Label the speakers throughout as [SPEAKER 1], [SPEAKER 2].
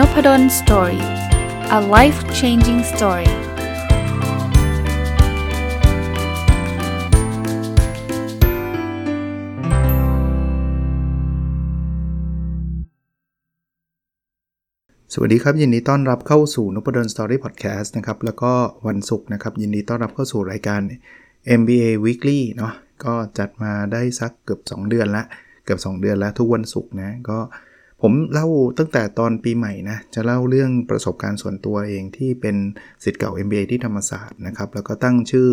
[SPEAKER 1] n o p d d o story a life changing story สวัสดีครับ ยินดีต้อนรับเข้าสู่นพดล story podcast นะครับ แล้วก็วันศุกร์นะครับ ยินดีต้อนรับเข้าสู่รายการ MBA Weekly เนาะก็จัดมาได้สักเกือบ 2 เดือนละเกือบ 2 เดือนแล้วทุกวันศุกร์นะ ก็ ผมเล่าตั้งแต่ตอนปีใหม่นะ จะเล่าเรื่องประสบการณ์ส่วนตัวเองที่เป็นสิทธิ์เก่า MBA ที่ธรรมศาสตร์นะครับ แล้วก็ตั้งชื่อ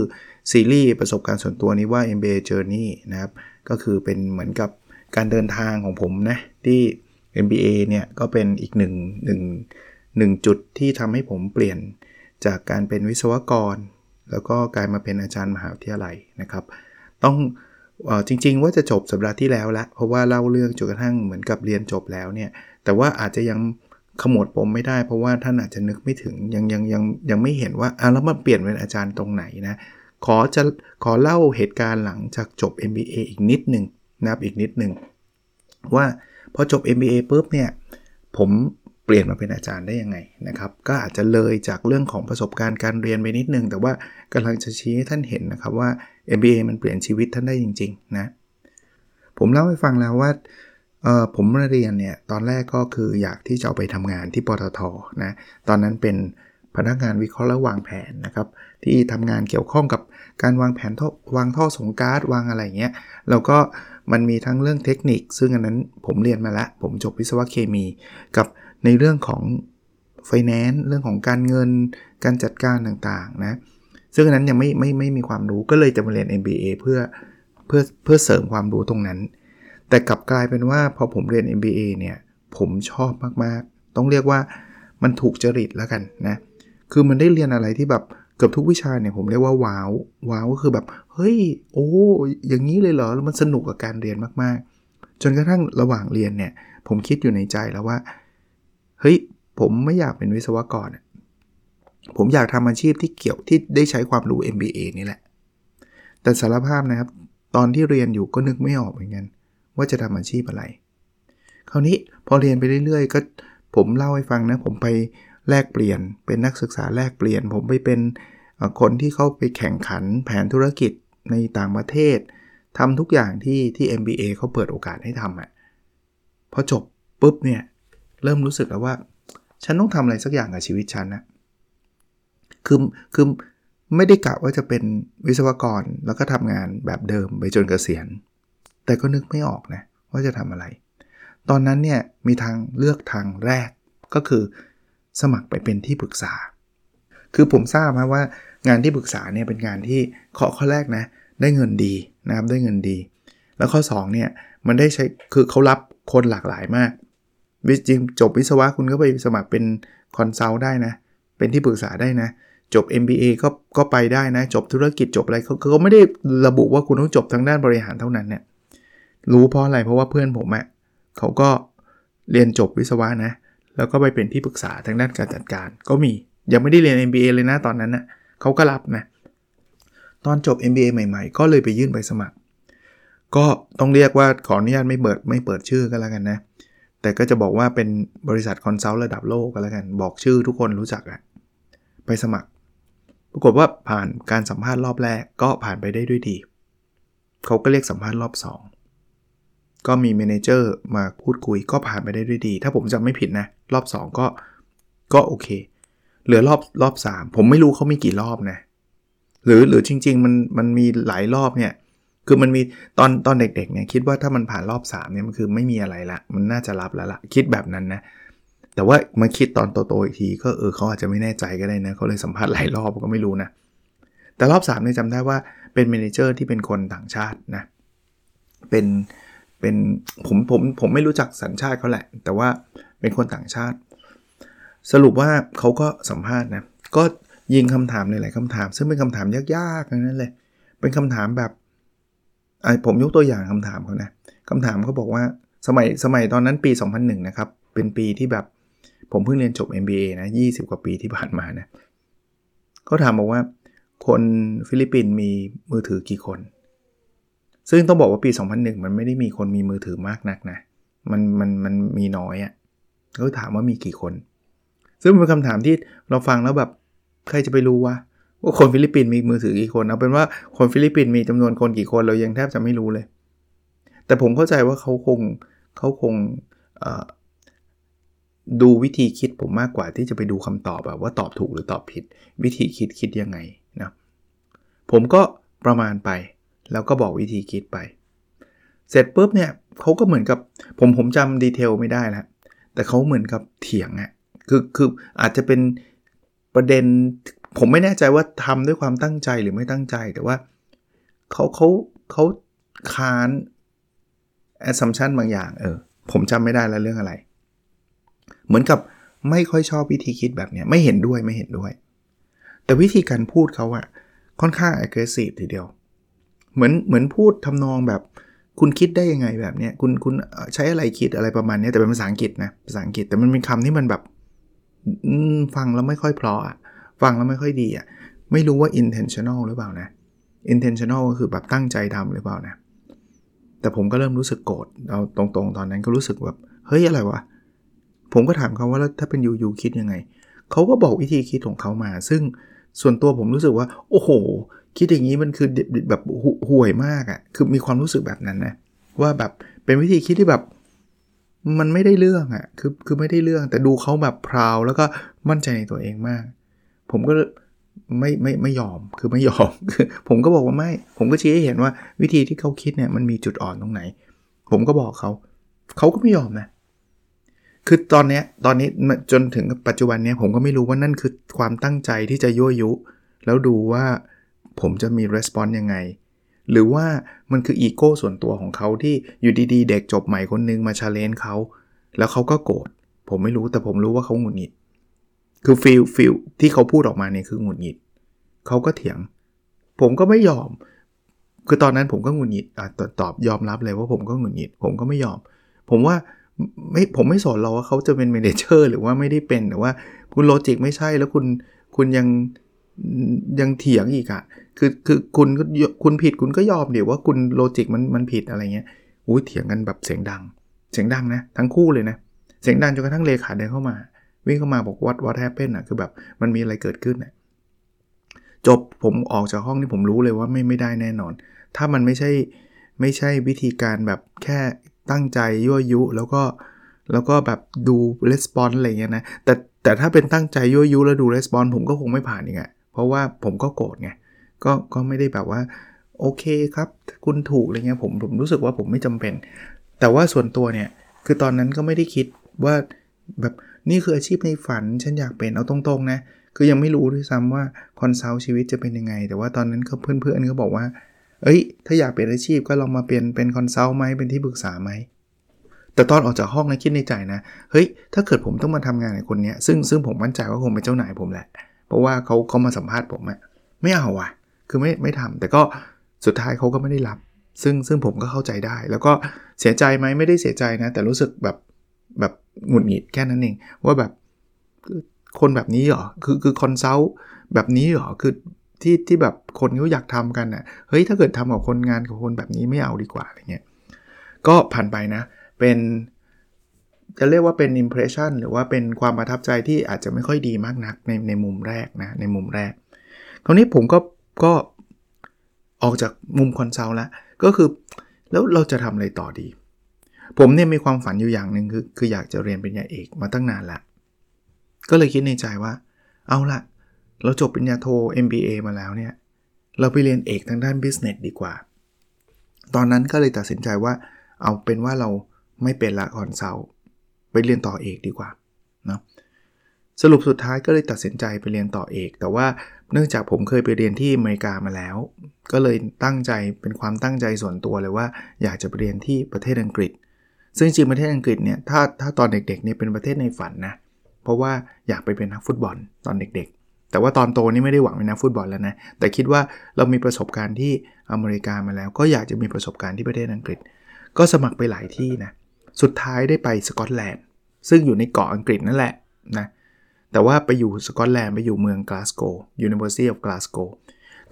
[SPEAKER 1] ซีรีส์ประสบการณ์ส่วนตัวนี้ว่า MBA Journey นะครับ ก็คือเป็นเหมือนกับการเดินทางของผมนะที่ MBA เนี่ยก็เป็นอีกหนึ่งหนึ่งหนึ่งจุดที่ทำให้ผมเปลี่ยนจากการเป็นวิศวกร แล้วก็กลายมาเป็นอาจารย์มหาวิทยาลัยนะครับ ต้อง จริง ๆ ว่าจะจบสัปดาห์ที่แล้วละเพราะว่าเล่าเรื่องจนกระทั่งเหมือนกับเรียนจบแล้วเนี่ย แต่ว่าอาจจะยังขมวดปมไม่ได้ เพราะว่าท่านอาจจะนึกไม่ถึงยังยังยังยังไม่เห็นว่าอะแล้วมันเปลี่ยนเป็นอาจารย์ตรงไหนนะขอจะขอเล่าเหตุการณ์หลังจากจบ MBA อีกนิดหนึ่งนะครับอีกนิดหนึ่งว่าพอจบ MBA ปุ๊บเนี่ยผมเปลี่ยนมาเป็นอาจารย์ได้ยังไงนะครับ ก็อาจจะเลยจากเรื่องของประสบการณ์การเรียนไปนิดนึง แต่ว่ากำลังจะชี้ให้ท่านเห็นนะครับว่า MBA มันเปลี่ยนชีวิตท่านได้จริงๆนะผมเล่าให้ฟังแล้วว่าผมเรียนเนี่ยตอนแรกก็คืออยากที่จะเอาไปทำงานที่ปตทนะตอนนั้นเป็นพนักงานวิเคราะห์และวางแผนนะครับที่ทำงานเกี่ยวข้องกับการวางแผนท่อวางท่อส่งก๊าซวางอะไรเงี้ยแล้วก็มันมีทั้งเรื่องเทคนิค ซึ่งอันนั้นผมเรียนมาแล้วผมจบวิศวะเคมี กับในเรื่องของไฟแนนซ์เรื่องของการเงินการจัดการต่างๆนะ ซึ่งนนั้นยังไม่ไม่ไม่มีความรู้ก็เลยจะมาเรียน MBA เพื่อเพื่อเพื่อเสริมความรู้ตรงนั้น แต่กลับกลายเป็นว่าพอผมเรียน MBA เนี่ยผมชอบมากๆ ต้องเรียกว่ามันถูกจริตแล้วกันนะ คือมันได้เรียนอะไรที่แบบเกือบทุกวิชาเนี่ยผมเรียกว่าว้าวว้าวก็คือแบบ เฮ้ย โอ้ อย่างนี้เลยเหรอ แล้วมันสนุกกับการเรียนมากๆ จนกระทั่งระหว่างเรียนเนี่ย ผมคิดอยู่ในใจแล้วว่า เฮ้ย ผมไม่อยากเป็นวิศวกร ผมอยากทำอาชีพที่เกี่ยวที่ได้ใช้ความรู้ MBA นี่แหละ แต่สารภาพนะครับ ตอนที่เรียนอยู่ก็นึกไม่ออกเหมือนกัน ว่าจะทำอาชีพอะไร คราวนี้พอเรียนไปเรื่อยๆ ก็ผมเล่าให้ฟังนะ ผมไปแลกเปลี่ยน เป็นนักศึกษาแลกเปลี่ยน ผมไปเป็นคนที่เข้าไปแข่งขันแผนธุรกิจในต่างประเทศทำทุกอย่างที่ที่ MBA เขาเปิดโอกาสให้ทำอะ่ะพอจบปุ๊บเนี่ยเริ่มรู้สึกแล้วว่า ฉันต้องทำอะไรสักอย่างกับชีวิตฉันนะ คือคือไม่ได้กะว่าจะเป็นวิศวกรแล้วก็ทำงานแบบเดิมไปจนเกษียณ แต่ก็นึกไม่ออกนะว่าจะทำอะไร ตอนนั้นเนี่ยมีทางเลือกทางแรกก็คือสมัครไปเป็นที่ปรึกษา คือผมทราบมาว่างานที่ปรึกษาเนี่ยเป็นงานที่ข้อข้อแรกนะได้เงินดีนะครับได้เงินดี แล้วข้อ2เนี่ยมันได้ใช้คือเขารับคนหลากหลายมากจริงจบวิศวะคุณก็ไปสมัครเป็นคอนซัลท์ได้นะ เป็นที่ปรึกษาได้นะ จบ MBA ก็ก็ไปได้นะ จบธุรกิจจบอะไรเขาเขาไม่ได้ระบุว่าคุณต้องจบทางด้านบริหารเท่านั้นเนี่ยรู้เพราะอะไรเพราะว่าเพื่อนผมอะ่ะเขาก็เรียนจบวิศวะนะ แล้วก็ไปเป็นที่ปรึกษาทางด้านการจัดการ ก็มียังไม่ได้เรียน MBA เลยนะตอนนั้นนะเขาก็รับนะตอนจบ MBA ใหม่ๆ ก็เลยไปยื่นไปสมัคร ก็ต้องเรียกว่าขออนุญาตไม่เปิดไม่เปิดชื่อกันแล้วกันนะ แต่ก็จะบอกว่าเป็นบริษัทคอนซัลท์ระดับโลกกันแล้วกัน บอกชื่อทุกคนรู้จักอะไปสมัคร ปรากฏว่าผ่านการสัมภาษณ์รอบแรกก็ผ่านไปได้ด้วยดี เขาก็เรียกสัมภาษณ์รอบ 2 ก็มีเมนเจอร์มาพูดคุยก็ผ่านไปได้ด้วยดี ถ้าผมจำไม่ผิดนะ รอบ 2 ก็ก็โอเค เหลือรอบรอบ 3 ผมไม่รู้เขามีกี่รอบนะ หรือหรือจริง ๆ มันมันมีหลายรอบเนี่ยคือมันมีตอนตอนเด็กๆเนี่ยคิดว่าถ้ามันผ่านรอบ3เนี่ยมันคือไม่มีอะไรละมันน่าจะรับแล้วละคิดแบบนั้นนะ แต่ว่ามาคิดตอนโตๆอีกทีก็เออเขาอาจจะไม่แน่ใจก็ได้นะเขาเลยสัมภาษณ์หลายรอบก็ไม่รู้นะ แต่รอบ3เนี่ยจำได้ว่าเป็นเมนเจอร์ที่เป็นคนต่างชาตินะ เป็นเป็นผมผมผมไม่รู้จักสัญชาติเขาแหละ แต่ว่าเป็นคนต่างชาติ สรุปว่าเขาก็สัมภาษณ์นะ ก็ยิงคำถามหลายๆคำถาม ซึ่งเป็นคำถามยากๆนั้นเลย เป็นคำถามแบบไอผมยกตัวอย่างคำถามเขานะคำถามเขาบอกว่าสมัยสมัยตอนนั้นปี 2001 นะครับ เป็นปีที่แบบ ผมเพิ่งเรียนจบ MBA นะ20 กว่าปีที่ผ่านมานะเขาถามบอกว่า คนฟิลิปปินส์มีมือถือกี่คน ซึ่งต้องบอกว่าปี 2001 มันไม่ได้มีคนมีมือถือมากนักนะ มันมันมันมีน้อยอะ่ะเขาถามว่ามีกี่คน ซึ่งเป็นคำถามที่เราฟังแล้วแบบใครจะไปรู้วะว่าคนฟิลิปปินส์มีมือถือกี่คนเอาเป็นว่าคนฟิลิปปินส์มีจำนวนคนกี่คนเรายังแทบจะไม่รู้เลย แต่ผมเข้าใจว่าเขาคงเขาคง ดูวิธีคิดผมมากกว่าที่จะไปดูคำตอบแบบว่าตอบถูกหรือตอบผิด วิธีคิดคิดยังไงนะผมก็ประมาณไป แล้วก็บอกวิธีคิดไป เสร็จปุ๊บเนี่ยเขาก็เหมือนกับผมผมจำดีเทลไม่ได้แล้วแต่เขาเหมือนกับเถียงอะ่ะคือคืออาจจะเป็นประเด็น ผมไม่แน่ใจว่าทำด้วยความตั้งใจหรือไม่ตั้งใจ แต่ว่าเขาเขาเขาค้าน assumption บางอย่าง เออ ผมจำไม่ได้แล้วเรื่องอะไร เหมือนกับไม่ค่อยชอบวิธีคิดแบบนี้ไม่เห็นด้วยไม่เห็นด้วย แต่วิธีการพูดเขาอะค่อนข้าง aggressive ทีเดียว เหมือนเหมือนพูดทำนองแบบคุณคิดได้ยังไงแบบนี้คุณคุณใช้อะไรคิดอะไรประมาณนี้แต่เป็นภาษาอังกฤษนะภาษาอังกฤษแต่มันเป็นคำที่มันแบบฟังแล้วไม่ค่อยเพราะอะฟังแล้วไม่ค่อยดีอะไม่รู้ว่า intentional หรือเปล่านะ intentional ก็คือแบบตั้งใจทำหรือเปล่านะ แต่ผมก็เริ่มรู้สึกโกรธเอาตรงๆ ตอนนั้นก็รู้สึกแบบ เฮ้ยอะไรวะ ผมก็ถามเขาว่าแล้วถ้าเป็นยูยูคิดยังไง เขาก็บอกวิธีคิดของเขามา ซึ่งส่วนตัวผมรู้สึกว่า โอ้โห คิดอย่างนี้มันคือแบบห่วยมากอะ่ะ คือมีความรู้สึกแบบนั้นนะ ว่าแบบเป็นวิธีคิดที่แบบมันไม่ได้เรื่องอะ่ะ คือคือไม่ได้เรื่อง แต่ดูเขาแบบพราวแล้วก็มั่นใจในตัวเองมาก ผมก็ไม่ไม่ไม่ยอม คือไม่ยอม ผมก็บอกว่าไม่ ผมก็ชี้ให้เห็นว่าวิธีที่เขาคิดเนี่ยมันมีจุดอ่อนตรงไหน ผมก็บอกเขา เขาก็ไม่ยอมนะ คือตอนนี้ตอนนี้จนถึงปัจจุบันเนี้ยผมก็ไม่รู้ว่านั่นคือความตั้งใจที่จะยั่วยุ แล้วดูว่าผมจะมี response ยังไง หรือว่ามันคืออีโก้ส่วนตัวของเขาที่อยู่ดีๆ เด็กจบใหม่คนนึงมา challenge เขา แล้วเขาก็โกรธผมไม่รู้แต่ผมรู้ว่าเขาหงุดหงิด คือ feel feel ที่เขาพูดออกมาเนี่ยคือหงุดหงิดเขาก็เถียง ผมก็ไม่ยอม คือตอนนั้นผมก็หงุดหงิดอะต้องยอมรับเลยว่าผมก็หงุดหงิด ผมก็ไม่ยอม ผมว่า ไม่ผมไม่สนแล้วว่าเขาจะเป็น manager หรือว่าไม่ได้เป็นแต่ว่าคุณ logic ไม่ใช่แล้วคุณคุณยังยังเถียงอีกอะคือคือคุณคุณผิดคุณก็ยอมเดี๋ยวว่าคุณ logic มันมันผิดอะไรเงี้ยอุ้ยเถียงกันแบบเสียงดัง เสียงดังนะทั้งคู่เลยนะ เสียงดังจนกระทั่งเลขาเดินเข้ามา วิ่งเข้ามาบอกวัดวัดแฮปเปนอะคือแบบมันมีอะไรเกิดขึ้นอะจบผมออกจากห้องนี่ผมรู้เลยว่าไม่ไม่ได้แน่นอน ถ้ามันไม่ใช่ไม่ใช่วิธีการแบบแค่ ตั้งใจยั่วยุ แล้วก็แล้วก็แบบดูレスปอนอะไรเงี้ยนะแต่แต่ถ้าเป็นตั้งใจยั่วยุแล้วดูレスปอนผมก็คงไม่ผ่านอีกอะเพราะว่าผมก็โกรธไงก็ก็ไม่ได้แบบว่าโอเคครับคุณถูกอะไรเงี้ยผมผมรู้สึกว่าผมไม่จำเป็น แต่ว่าส่วนตัวเนี่ยคือตอนนั้นก็ไม่ได้คิดว่าแบบนี่คืออาชีพในฝัน ฉันอยากเป็นเอาตรงๆนะ คือยังไม่รู้ด้วยซ้ำว่าคอนซัลท์ชีวิตจะเป็นยังไง แต่ว่าตอนนั้นก็เพื่อนๆก็บอกว่า เอ้ย ถ้าอยากเป็นอาชีพก็ลองมาเปลี่ยนเป็น consult ไหมเป็นที่ปรึกษาไหม แต่ตอนออกจากห้องนะคิดในใจนะ เฮ้ย ถ้าเกิดผมต้องมาทำงานกับคนนี้ซึ่งซึ่งผมมั่นใจว่าคงเป็นเจ้านายผมแหละ เพราะว่าเขาเขามาสัมภาษณ์ผมอะไม่เอาว่ะ คือไม่ไม่ทำแต่ก็สุดท้ายเขาก็ไม่ได้รับ ซึ่งซึ่งผมก็เข้าใจได้ แล้วก็เสียใจไหมไม่ได้เสียใจนะ แต่รู้สึกแบบแบบหงุดหงิดแค่นั้นเองว่าแบบคนแบบนี้เหรอ คือคือ consult แบบนี้เหรอ คือ ที่ที่แบบคนเขาอยากทำกันนะ่ะเฮ้ยถ้าเกิดทำกับคนงานกับคนแบบนี้ไม่เอาดีกว่าอะไรเงี้ยก็ผ่านไปนะ เป็นจะเรียกว่าเป็น impression หรือว่าเป็นความประทับใจที่อาจจะไม่ค่อยดีมากนักในในมุมแรกนะในมุมแรกคราวนี้ผมก็ก็ออกจากมุม consult แล้วก็คือแล้วเราจะทำอะไรต่อดี ผมเนี่ยมีความฝันอยู่อย่างหนึ่งคือคืออยากจะเรียนปริญญาเอกมาตั้งนานละก็เลยคิดในใจว่า เอาละ เราจบปริญญาโท MBA มาแล้วเนี่ย เราไปเรียนเอกทางด้าน business ดีกว่า ตอนนั้นก็เลยตัดสินใจว่า เอาเป็นว่าเราไม่เป็นละคอนเซลไปเรียนต่อเอกดีกว่าเนาะสรุปสุดท้ายก็เลยตัดสินใจไปเรียนต่อเอก แต่ว่าเนื่องจากผมเคยไปเรียนที่อเมริกามาแล้ว ก็เลยตั้งใจเป็นความตั้งใจส่วนตัวเลยว่า อยากจะไปเรียนที่ประเทศอังกฤษ ซึ่งจริงประเทศอังกฤษเนี่ยถ้าถ้าตอนเด็กๆเนี่ยเป็นประเทศในฝันนะเพราะว่าอยากไปเป็นนักฟุตบอลตอนเด็กๆ แต่ว่าตอนโตนี่ไม่ได้หวังเป็นนักฟุตบอลแล้วนะ แต่คิดว่าเรามีประสบการณ์ที่อเมริกามาแล้ว ก็อยากจะมีประสบการณ์ที่ประเทศอังกฤษ ก็สมัครไปหลายที่นะ สุดท้ายได้ไปสกอตแลนด์ ซึ่งอยู่ในเกาะอังกฤษนั่นแหละนะ แต่ว่าไปอยู่สกอตแลนด์ไปอยู่เมืองกลาสโก University of Glasgow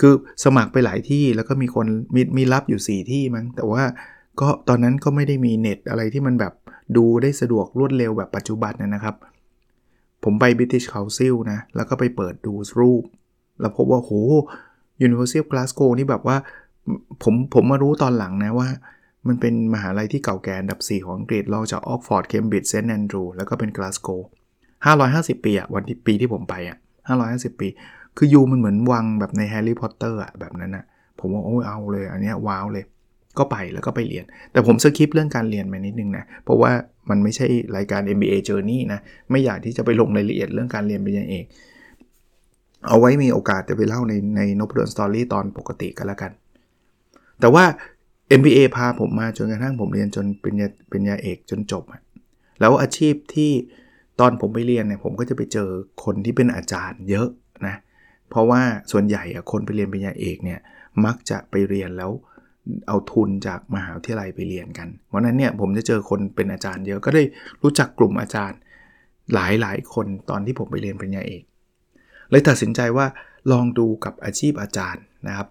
[SPEAKER 1] คือสมัครไปหลายที่แล้วก็มีคนมีมีรับอยู่ 4 ที่มั้ง แต่ว่าก็ตอนนั้นก็ไม่ได้มีเน็ตอะไรที่มันแบบดูได้สะดวกรวดเร็วแบบปัจจุบันนะครับ ผมไป British Council นะ แล้วก็ไปเปิดดูรูป แล้วพบว่าโห University of Glasgow นี่แบบว่าผมผมมารู้ตอนหลังนะว่า มันเป็นมหาลัยที่เก่าแก่อันดับ 4 ของอังกฤษรองจาก Oxford Cambridge St Andrews แล้วก็เป็น Glasgow 550 ปีอะวันที่ปีที่ผมไปอะ550 ปี คือ U มันเหมือนวังแบบใน Harry Potter อะแบบนั้นอะผมว่าโอ้ยเอาเลย อันนี้ wow เลย ก็ไปแล้วก็ไปเรียน แต่ผม skip เรื่องการเรียนไปนิดนึงนะ เพราะว่า มันไม่ใช่รายการ MBA Journey นะ ไม่อยากที่จะไปลงรายละเอียดเรื่องการเรียนปริญญาเอก เอาไว้มีโอกาสจะไปเล่าในในนบดอนสตอรี่ตอนปกติกันแล้วกัน แต่ว่า MBA พาผมมาจนกระทั่งผมเรียนจนเป็นญาเป็นญาเอกจนจบ แล้วอาชีพที่ตอนผมไปเรียนเนี่ยผมก็จะไปเจอคนที่เป็นอาจารย์เยอะนะ เพราะว่าส่วนใหญ่คนไปเรียนปริญญาเอกเนี่ยมักจะไปเรียนแล้ว เอาทุนจากมหาวิทยาลัยไปเรียนกันเพราะนั้นเนี่ยผมจะเจอคนเป็นอาจารย์เยอะก็ได้รู้จักกลุ่มอาจารย์หลายหลายคนตอนที่ผมไปเรียนปริญญาเอกเลยตัดสินใจว่าลองดูกับอาชีพอาจารย์นะครับ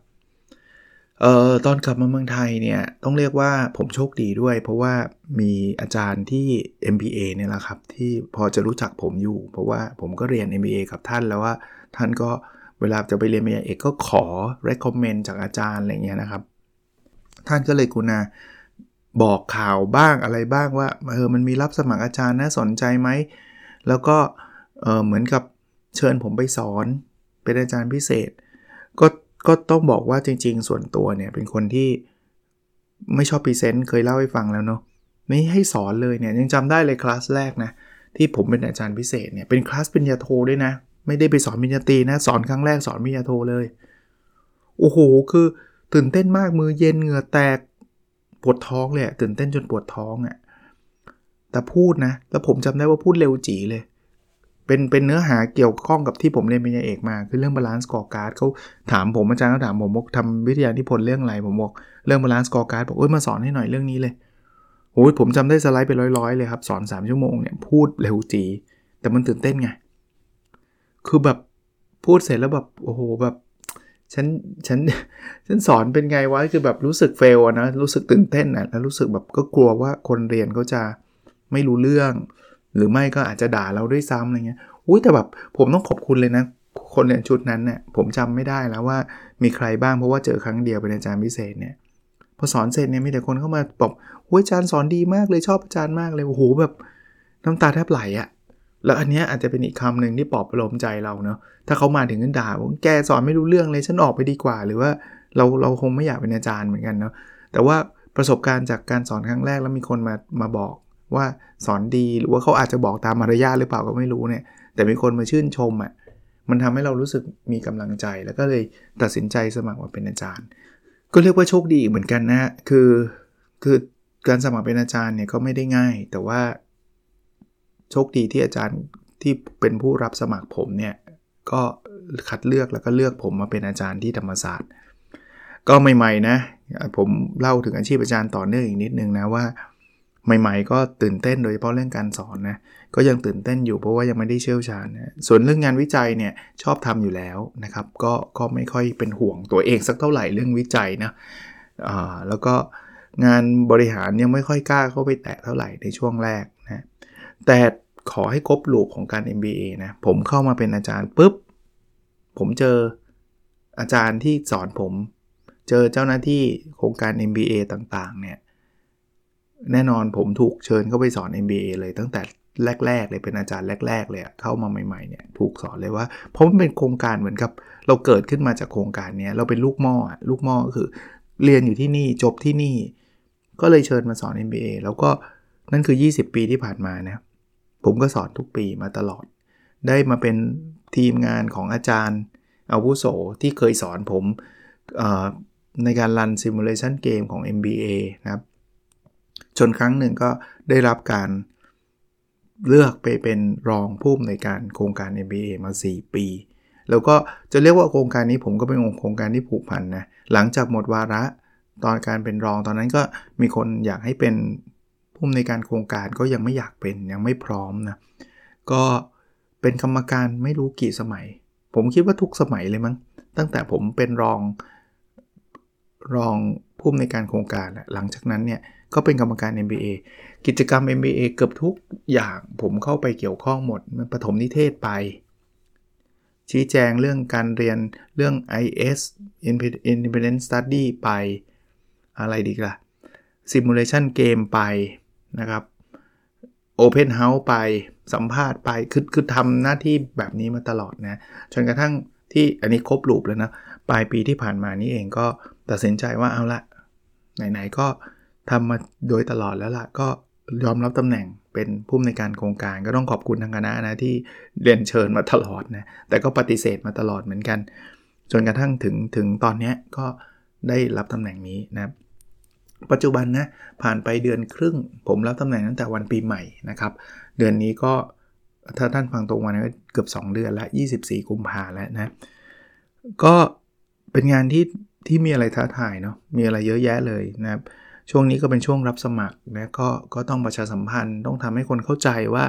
[SPEAKER 1] เอ่อตอนกลับมาเมืองไทยเนี่ยต้องเรียกว่าผมโชคดีด้วย เพราะว่ามีอาจารย์ที่ MBA เนี่ยแหละครับที่พอจะรู้จักผมอยู่ เพราะว่าผมก็เรียน MBA กับท่านแล้วว่าท่านก็เวลาจะไปเรียนปริญญาเอกก็ขอ recommend จากอาจารย์อะไรเงี้ยนะครับ ท่านก็เลยกรุณาบอกข่าวบ้างอะไรบ้างว่าเออมันมีรับสมัครอาจารย์น่าสนใจไหม แล้วก็เออเหมือนกับเชิญผมไปสอนเป็นอาจารย์พิเศษ ก็ก็ต้องบอกว่าจริง ๆ ส่วนตัวเนี่ยเป็นคนที่ไม่ชอบ present เคยเล่าให้ฟังแล้วเนาะไม่ให้สอนเลยเนี่ยยังจำได้เลยคลาสแรกนะที่ผมเป็นอาจารย์พิเศษเนี่ยเป็นคลาสปริญญาโทด้วยนะ ไม่ได้ไปสอนปริญญาตรีนะ สอนครั้งแรกสอนปริญญาโทเลย โอ้โห คือ ตื่นเต้นมากมือเย็นเหงื่อแตกปวดท้องเลยตื่นเต้นจนปวดท้องอะ่ะแต่พูดนะ แล้วผมจำได้ว่าพูดเร็วจี๋เลย เป็นเป็นเนื้อหาเกี่ยวข้องกับที่ผมเรียนปริญญาเอกมา คือเรื่อง balanced scorecard เขาถามผมอาจารย์เขาถามผมบอกทำวิทยานิพนธ์เรื่องอะไรผมบอกเรื่อง balanced scorecard บอกเอ้ยมาสอนให้หน่อยเรื่องนี้เลยโอ้ยผมจำได้สไลด์ไปร้อยๆเลยครับ สอน 3 ชั่วโมงเนี่ยพูดเร็วจี๋ แต่มันตื่นเต้นไง คือแบบพูดเสร็จแล้วแบบโอ้โหแบบ ฉันฉันฉันสอนเป็นไงวะคือแบบรู้สึกเฟลนะรู้สึกตื่นเต้นนะแล้วรู้สึกแบบก็กลัวว่าคนเรียนเขาจะไม่รู้เรื่อง หรือไม่ก็อาจจะด่าเราด้วยซ้ำอะไรเงี้ยอุ้ยแต่แบบผมต้องขอบคุณเลยนะ คนเรียนชุดนั้นเนี่ยผมจำไม่ได้แล้วว่ามีใครบ้างเพราะว่าเจอครั้งเดียวเป็นอาจารย์พิเศษเนี่ยพอสอนเสร็จเนี่ยมีแต่คนเข้ามาบอกโอ้ยอาจารย์สอนดีมากเลยชอบอาจารย์มากเลยโอ้โหแบบน้ำตาแทบไหลอะ แล้วอันนี้อาจจะเป็นอีกคำหนึ่งที่ปลอบประโลมใจเราเนาะถ้าเขามาถึงกันด่าว่าแกสอนไม่รู้เรื่องเลยฉันออกไปดีกว่า หรือว่าเราเราคงไม่อยากเป็นอาจารย์เหมือนกันเนาะแต่ว่าประสบการณ์จากการสอนครั้งแรกแล้วมีคนมามาบอกว่าสอนดีหรือว่าเขาอาจจะบอกตามมารยาทหรือเปล่าก็ไม่รู้เนี่ย แต่มีคนมาชื่นชมอะ่ะมันทำให้เรารู้สึกมีกำลังใจแล้วก็เลยตัดสินใจสมัครมาเป็นอาจารย์ ก็เรียกว่าโชคดีเหมือนกันนะคือคือการสมัครเป็นอาจารย์เนี่ยก็ไม่ได้ง่าย แต่ว่า โชคดีที่อาจารย์ที่เป็นผู้รับสมัครผมเนี่ยก็คัดเลือกแล้วก็เลือกผมมาเป็นอาจารย์ที่ธรรมศาสตร์ ก็ใหม่ๆนะผมเล่าถึงอาชีพอาจารย์ต่อเนื่องอีกนิดนึงนะว่า ใหม่ๆ ก็ตื่นเต้นโดยเฉพาะเรื่องการสอนนะก็ยังตื่นเต้นอยู่เพราะว่ายังไม่ได้เชี่ยวชาญนะส่วนเรื่องงานวิจัยเนี่ยชอบทำอยู่แล้วนะครับก็ก็ไม่ค่อยเป็นห่วงตัวเองสักเท่าไหร่เรื่องวิจัยนะอ่าแล้วก็งานบริหารยังไม่ค่อยกล้าเข้าไปแตะเท่าไหร่ในช่วงแรก แต่ขอให้ครบลูกของการ MBA นะ ผมเข้ามาเป็นอาจารย์ปุ๊บ ผมเจออาจารย์ที่สอนผม เจอเจ้าหน้าที่โครงการ MBA ต่างๆ เนี่ย แน่นอนผมถูกเชิญเข้าไปสอน MBA เลยตั้งแต่แรก ๆ เลยเป็นอาจารย์แรก ๆ เลยเข้ามาใหม่ ๆ เนี่ย ถูกสอนเลยว่า เพราะมันเป็นโครงการเหมือนกับ เราเกิดขึ้นมาจากโครงการนี้เราเป็นลูกหม้อลูกหม้อก็คือ เรียนอยู่ที่นี่จบที่นี่ ก็เลยเชิญมาสอน MBA แล้วก็ นั่นคือ 20 ปีที่ผ่านมานะ ผมก็สอนทุกปีมาตลอด ได้มาเป็นทีมงานของอาจารย์อาวุโสที่เคยสอนผมในการรันซิมูเลชันเกมของ MBA นะครับ จนครั้งหนึ่งก็ได้รับการเลือกไปเป็นรองผู้อำนวยการโครงการ MBA มา 4 ปี แล้วก็จะเรียกว่าโครงการนี้ผมก็เป็นโครงการที่ผูกพันนะ หลังจากหมดวาระตอนการเป็นรองตอนนั้นก็มีคนอยากให้เป็น ผู้อำนวยการโครงการก็ยังไม่อยากเป็นยังไม่พร้อมนะก็เป็นกรรมการไม่รู้กี่สมัย ผมคิดว่าทุกสมัยเลยมั้งตั้งแต่ผมเป็นรองรองผู้อำนวยการโครงการหลังจากนั้นเนี่ยก็เป็นกรรมการ MBA กิจกรรม MBA เกือบทุกอย่างผมเข้าไปเกี่ยวข้องหมดมันปฐมนิเทศไป ชี้แจงเรื่องการเรียนเรื่อง IS Independent Study ไป อะไรดีล่ะ Simulation Game ไป นะครับ Open House ไปสัมภาษณ์ไปคือคือทำหน้าที่แบบนี้มาตลอดนะจนกระทั่งที่อันนี้ครบลูปแล้วนะปลายปีที่ผ่านมานี้เองก็ตัดสินใจว่าเอาละไหนๆก็ทำมาโดยตลอดแล้วล่ะก็ยอมรับตำแหน่งเป็นผู้ในการโครงการก็ต้องขอบคุณทางคณะนะที่เรียนเชิญมาตลอดนะแต่ก็ปฏิเสธมาตลอดเหมือนกัน จนกระทั่งถึงถึงตอนนี้ก็ได้รับตำแหน่งนี้นะ ปัจจุบันนะผ่านไปเดือนครึ่ง ผมรับตำแหน่งตั้งแต่วันปีใหม่นะครับ เดือนนี้ก็ถ้าท่านฟังตรงวันก็เกือบ 2 เดือนละ24 กุมภาแล้วนะ ก็เป็นงานที่ที่มีอะไรท้าทายเนาะมีอะไรเยอะแยะเลยนะครับช่วงนี้ก็เป็นช่วงรับสมัครนะก็ก็ต้องประชาสัมพันธ์ต้องทำให้คนเข้าใจว่า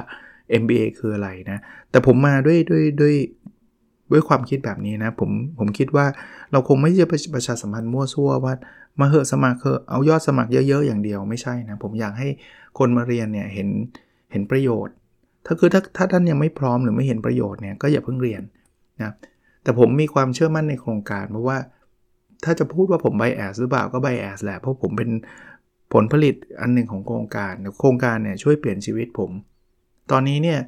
[SPEAKER 1] MBA คืออะไรนะ แต่ผมมาด้วยด้วยด้วย ด้วยความคิดแบบนี้นะผมผมคิดว่าเราคงไม่จะประชาสัมพันธ์มั่วซั่วว่ามาเหอะสมัครเหอะเอายอดสมัครเยอะๆ อย่างเดียวไม่ใช่นะผมอยากให้คนมาเรียนเนี่ยเห็นเห็นประโยชน์ ถ้าคือถ้าถ้าท่านยังไม่พร้อมหรือไม่เห็นประโยชน์เนี่ยก็อย่าเพิ่งเรียนนะแต่ผมมีความเชื่อมั่นในโครงการเพราะว่าถ้าจะพูดว่าผมไบแอสหรือเปล่าก็ไบแอสแหละเพราะผมเป็นผลผลิตอันหนึ่งของโครงการโครงการเนี่ยช่วยเปลี่ยนชีวิตผม ตอนนี้เนี่ย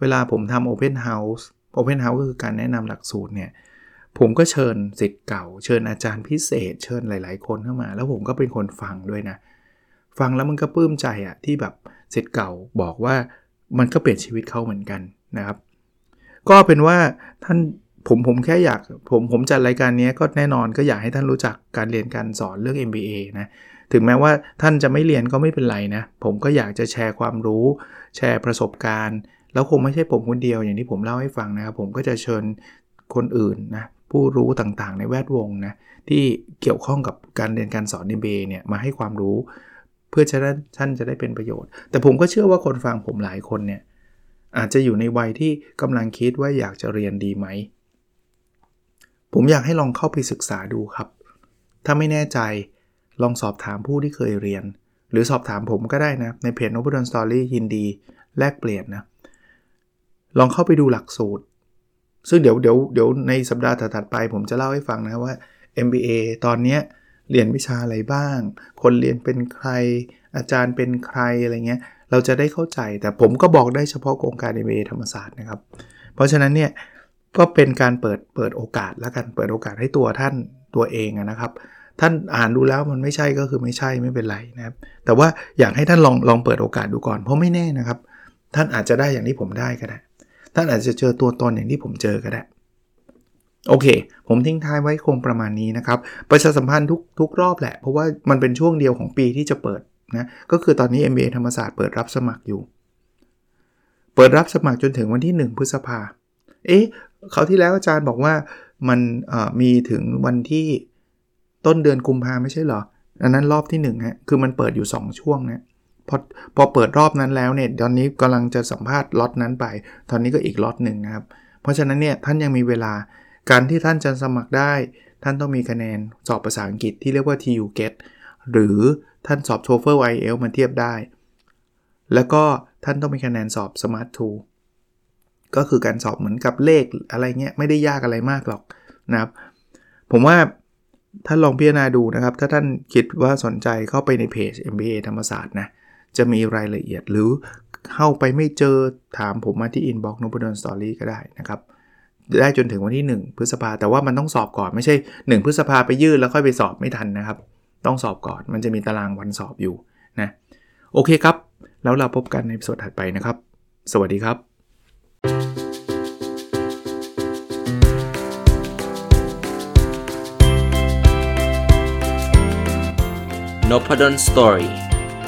[SPEAKER 1] เวลาผมทำ Open House Open House ก็คือการแนะนำหลักสูตรเนี่ยผมก็เชิญสิทธิ์เก่า เชิญอาจารย์พิเศษ เชิญหลาย ๆ คนเข้ามา แล้วผมก็เป็นคนฟังด้วยนะ ฟังแล้วมันก็ปลื้มใจอะที่แบบสิทธิ์เก่าบอกว่ามันก็เปลี่ยนชีวิตเขาเหมือนกันนะครับ ก็เป็นว่าท่านผมผมแค่อยากผมผมจัดรายการนี้ก็แน่นอนก็อยากให้ท่านรู้จักการเรียนการสอนเรื่อง MBA นะถึงแม้ว่าท่านจะไม่เรียนก็ไม่เป็นไรนะ ผมก็อยากจะแชร์ความรู้ แชร์ประสบการณ์ แล้วคงไม่ใช่ผมคนเดียวอย่างที่ผมเล่าให้ฟังนะครับ ผมก็จะเชิญคนอื่นนะผู้รู้ต่างๆ ในแวดวงนะที่เกี่ยวข้องกับการเรียนการสอน MBA เนี่ยมาให้ความรู้ เพื่อจะท่านจะได้เป็นประโยชน์ แต่ผมก็เชื่อว่าคนฟังผมหลายคนเนี่ยอาจจะอยู่ในวัยที่กำลังคิดว่าอยากจะเรียนดีไหม ผมอยากให้ลองเข้าไปศึกษาดูครับ ถ้าไม่แน่ใจลองสอบถามผู้ที่เคยเรียน หรือสอบถามผมก็ได้นะ ในเพจ n o b u d o n Story ยินดีแลกเปลี่ยนนะ ลองเข้าไปดูหลักสูตร ซึ่งเดี๋ยวเดี๋ยวเดี๋ยวในสัปดาห์ถัดไป ผมจะเล่าให้ฟังนะว่า MBA ตอนนี้เรียนวิชาอะไรบ้าง คนเรียนเป็นใคร อาจารย์เป็นใครอะไรเงี้ย เราจะได้เข้าใจ แต่ผมก็บอกได้เฉพาะโครงการ MBA ธรรมศาสตร์นะครับ เพราะฉะนั้นเนี่ยก็เป็นการเปิดเปิดโอกาสแล้วกันเปิดโอกาสให้ตัวท่านตัวเองนะครับ ท่านอ่านดูแล้วมันไม่ใช่ก็คือไม่ใช่ไม่เป็นไรนะครับ แต่ว่าอยากให้ท่านลองลองเปิดโอกาสดูก่อน เพราะไม่แน่นะครับ ท่านอาจจะได้อย่างที่ผมได้ก็ได้ ท่านอาจจะเจอตัวตนอย่างที่ผมเจอก็ได้ โอเค ผมทิ้งท้ายไว้คงประมาณนี้นะครับ ประชาสัมพันธ์ทุกทุกรอบแหละ เพราะว่ามันเป็นช่วงเดียวของปีที่จะเปิดนะ ก็คือตอนนี้ MBA ธรรมศาสตร์เปิดรับสมัครอยู่ เปิดรับสมัครจนถึงวันที่ 1 พฤษภา เอ๊ะเขาที่แล้วอาจารย์บอกว่ามันมีถึงวันที่ต้นเดือนกุมภาไม่ใช่เหรอ อันนั้นรอบที่1ฮะ คือมันเปิดอยู่ 2 ช่วงนะ พอพอเปิดรอบนั้นแล้วเนี่ยตอนนี้กำลังจะสัมภาษณ์ล็อตนั้นไป ตอนนี้ก็อีกล็อตหนึ่งนะครับ เพราะฉะนั้นเนี่ยท่านยังมีเวลาการที่ท่านจะสมัครได้ ท่านต้องมีคะแนนสอบภาษาอังกฤษที่เรียกว่า TU GET หรือท่านสอบ TOEFL IELTS มาเทียบได้ แล้วก็ท่านต้องมีคะแนนสอบ Smart 2ก็คือการสอบเหมือนกับเลขอะไรเงี้ยไม่ได้ยากอะไรมากหรอกนะครับ ผมว่าท่านลองพิจารณาดูนะครับ ถ้าท่านคิดว่าสนใจเข้าไปในเพจ MBA ธรรมศาสตร์นะ จะมีรายละเอียดหรือเข้าไปไม่เจอถามผมมาที่ inbox น o บ d o n story ก็ได้นะครับ ได้จนถึงวันที่ 1 พฤษภาแต่ว่ามันต้องสอบก่อนไม่ใช่ 1 พฤษภาไปยื่นแล้วค่อยไปสอบไม่ทันนะครับ ต้องสอบก่อนมันจะมีตารางวันสอบอยู่นะโอเคครับ แล้วเราพบกันในสดถัดไปนะครับ สวัสดีครับ
[SPEAKER 2] n o p a d o n Story